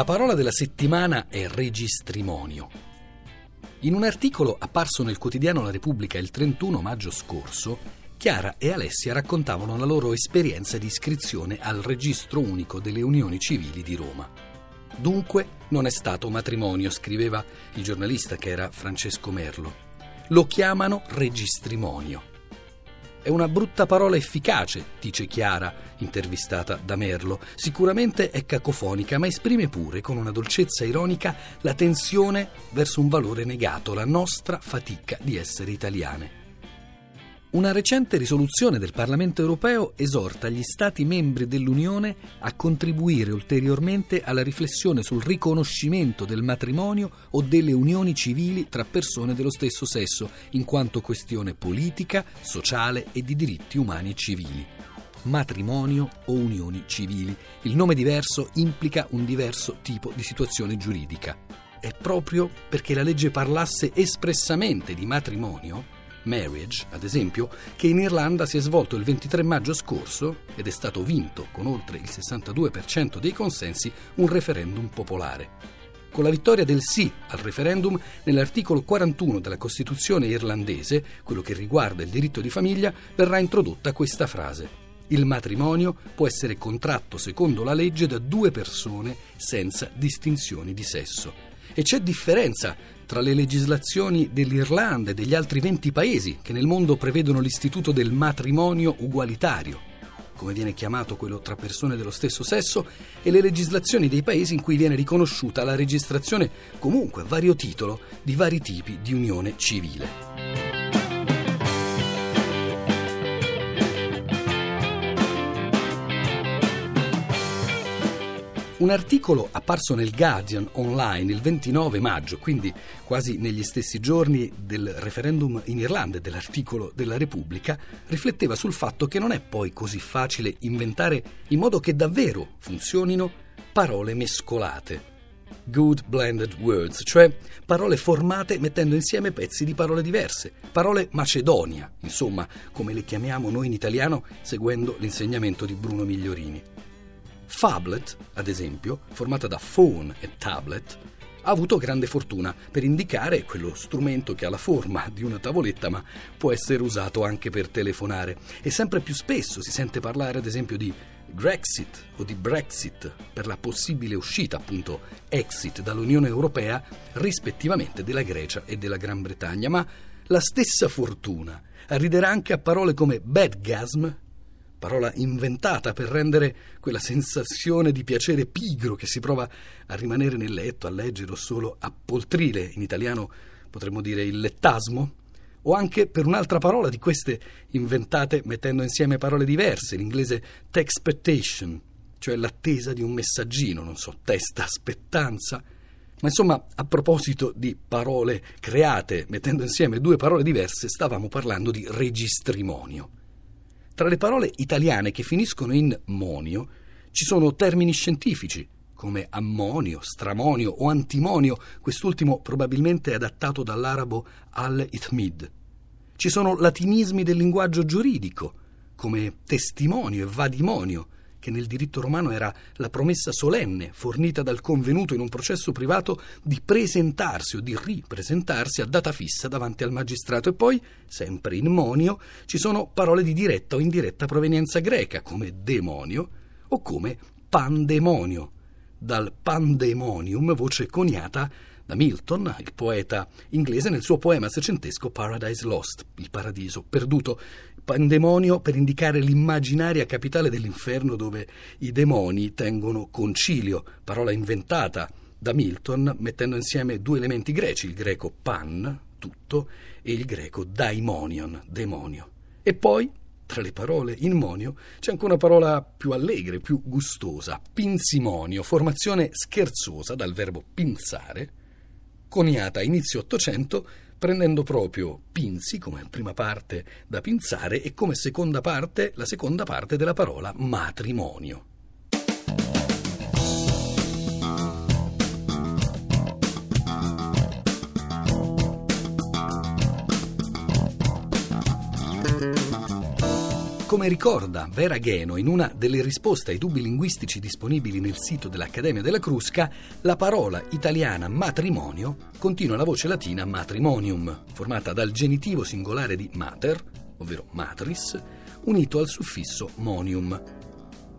La parola della settimana è registrimonio. In un articolo apparso nel quotidiano La Repubblica il 31 maggio scorso, Chiara e Alessia raccontavano la loro esperienza di iscrizione al registro unico delle unioni civili di Roma. Dunque non è stato matrimonio, scriveva il giornalista che era Francesco Merlo. Lo chiamano registrimonio. È una brutta parola efficace, dice Chiara, intervistata da Merlo. Sicuramente è cacofonica, ma esprime pure, con una dolcezza ironica, la tensione verso un valore negato, la nostra fatica di essere italiane. Una recente risoluzione del Parlamento europeo esorta gli Stati membri dell'Unione a contribuire ulteriormente alla riflessione sul riconoscimento del matrimonio o delle unioni civili tra persone dello stesso sesso, in quanto questione politica, sociale e di diritti umani e civili. Matrimonio o unioni civili. Il nome diverso implica un diverso tipo di situazione giuridica. È proprio perché la legge parlasse espressamente di matrimonio Marriage, ad esempio, che in Irlanda si è svolto il 23 maggio scorso ed è stato vinto con oltre il 62% dei consensi un referendum popolare. Con la vittoria del sì al referendum, nell'articolo 41 della Costituzione irlandese, quello che riguarda il diritto di famiglia, verrà introdotta questa frase. Il matrimonio può essere contratto secondo la legge da due persone senza distinzioni di sesso. E c'è differenza tra le legislazioni dell'Irlanda e degli altri 20 paesi che nel mondo prevedono l'istituto del matrimonio ugualitario, come viene chiamato quello tra persone dello stesso sesso, e le legislazioni dei paesi in cui viene riconosciuta la registrazione comunque a vario titolo di vari tipi di unione civile. Un articolo apparso nel Guardian online il 29 maggio, quindi quasi negli stessi giorni del referendum in Irlanda e dell'articolo della Repubblica, rifletteva sul fatto che non è poi così facile inventare in modo che davvero funzionino parole mescolate. Good blended words, cioè parole formate mettendo insieme pezzi di parole diverse, parole macedonia, insomma, come le chiamiamo noi in italiano seguendo l'insegnamento di Bruno Migliorini. Fablet, ad esempio, formata da phone e tablet, ha avuto grande fortuna per indicare quello strumento che ha la forma di una tavoletta ma può essere usato anche per telefonare. E sempre più spesso si sente parlare ad esempio di Grexit o di Brexit per la possibile uscita appunto exit dall'Unione Europea rispettivamente della Grecia e della Gran Bretagna. Ma la stessa fortuna arriderà anche a parole come badgasm parola inventata per rendere quella sensazione di piacere pigro che si prova a rimanere nel letto, a leggere o solo a poltrile, in italiano potremmo dire il lettasmo, o anche per un'altra parola di queste inventate mettendo insieme parole diverse, l'inglese texpectation, cioè l'attesa di un messaggino, non so, testa, aspettanza. Ma insomma, a proposito di parole create mettendo insieme due parole diverse, stavamo parlando di registrimonio. Tra le parole italiane che finiscono in monio ci sono termini scientifici come ammonio, stramonio o antimonio, quest'ultimo probabilmente adattato dall'arabo al-itmid. Ci sono latinismi del linguaggio giuridico come testimonio e vadimonio, che nel diritto romano era la promessa solenne fornita dal convenuto in un processo privato di presentarsi o di ripresentarsi a data fissa davanti al magistrato. E poi, sempre in monio, ci sono parole di diretta o indiretta provenienza greca, come demonio o come pandemonio, dal pandemonium, voce coniata da Milton, il poeta inglese, nel suo poema secentesco Paradise Lost, il paradiso perduto pandemonio per indicare l'immaginaria capitale dell'inferno dove i demoni tengono concilio, parola inventata da Milton mettendo insieme due elementi greci, il greco pan, tutto, e il greco daimonion, demonio. E poi, tra le parole in monio, c'è anche una parola più allegra, più gustosa, pinsimonio, formazione scherzosa dal verbo pinzare, coniata a inizio Ottocento prendendo proprio pinzi come prima parte da pinzare e come seconda parte la seconda parte della parola matrimonio. Come ricorda Vera Gheno in una delle risposte ai dubbi linguistici disponibili nel sito dell'Accademia della Crusca, la parola italiana matrimonio continua la voce latina matrimonium, formata dal genitivo singolare di mater, ovvero matris, unito al suffisso monium.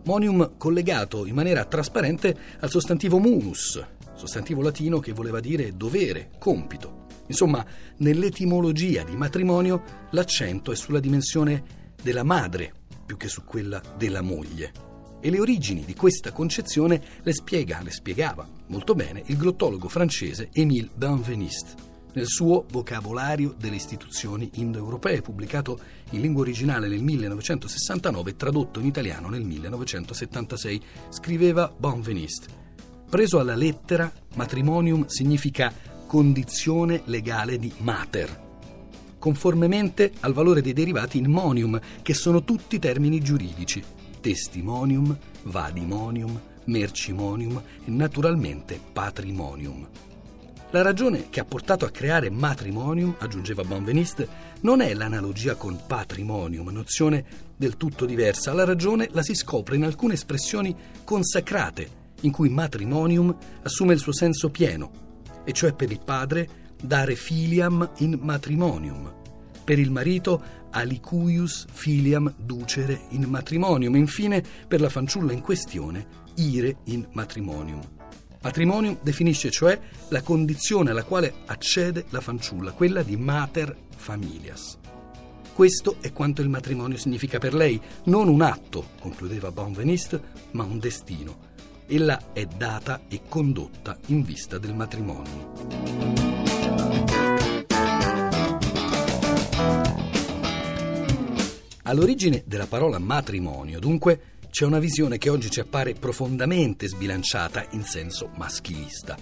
Monium collegato in maniera trasparente al sostantivo munus, sostantivo latino che voleva dire dovere, compito. Insomma, nell'etimologia di matrimonio l'accento è sulla dimensione della madre più che su quella della moglie. E le origini di questa concezione le spiega, le spiegava molto bene il glottologo francese Émile Benveniste nel suo Vocabolario delle istituzioni indoeuropee, pubblicato in lingua originale nel 1969 e tradotto in italiano nel 1976. Scriveva Benveniste. Preso alla lettera, matrimonium significa condizione legale di mater, conformemente al valore dei derivati in monium, che sono tutti termini giuridici, testimonium, vadimonium, mercimonium e naturalmente patrimonium. La ragione che ha portato a creare matrimonium, aggiungeva Bonveniste, non è l'analogia con patrimonium, nozione del tutto diversa. La ragione la si scopre in alcune espressioni consacrate, in cui matrimonium assume il suo senso pieno, e cioè per il padre dare filiam in matrimonium, per il marito alicuius filiam ducere in matrimonium, infine per la fanciulla in questione ire in matrimonium. Matrimonium definisce cioè la condizione alla quale accede la fanciulla, quella di mater familias. Questo è quanto il matrimonio significa per lei, non un atto, concludeva Bonveniste, ma un destino. Ella è data e condotta in vista del matrimonio. All'origine della parola matrimonio, dunque, c'è una visione che oggi ci appare profondamente sbilanciata in senso maschilista.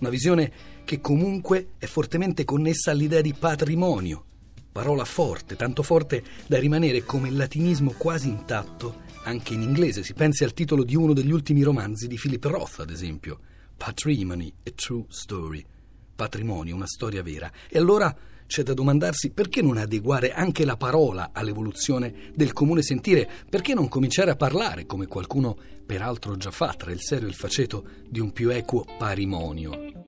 Una visione che comunque è fortemente connessa all'idea di patrimonio, parola forte, tanto forte da rimanere come il latinismo quasi intatto anche in inglese. Si pensi al titolo di uno degli ultimi romanzi di Philip Roth, ad esempio, Patrimony, a True Story. Patrimonio, una storia vera. E allora c'è da domandarsi perché non adeguare anche la parola all'evoluzione del comune sentire, perché non cominciare a parlare, come qualcuno peraltro già fa, tra il serio e il faceto, di un più equo parimonio.